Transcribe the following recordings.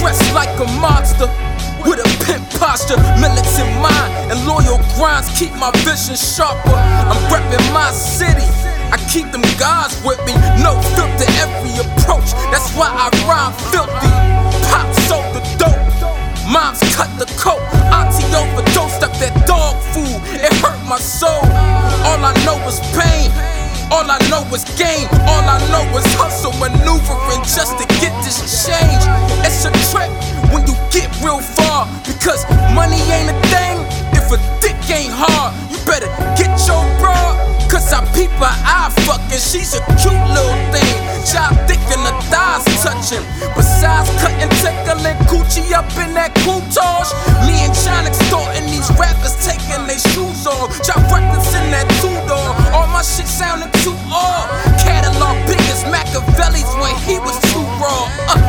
dressed like a monster. With a pimp posture, militant mind, and loyal grinds keep my vision sharper. I'm repping my city. I keep them guys with me, no filter every approach. That's why I rhyme filthy. Pop sold the dope, moms cut the coat. Auntie overdosed up that dog food, it hurt my soul. All I know is pain. All I know is game. All I know is hustle, maneuvering just her eye fucking, she's a cute little thing. Job thick and the thighs touching. Besides cutting, tickling coochie up in that coutage. Me and John extorting these rappers taking their shoes off. Job records in that two door. All my shit sounding too old. Catalog big as Machiavelli's when he was too raw. Uh,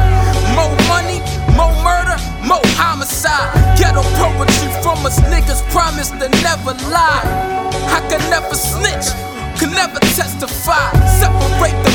more money, more murder, more homicide. Ghetto poetry from us niggas promise to never lie the fight. Separate the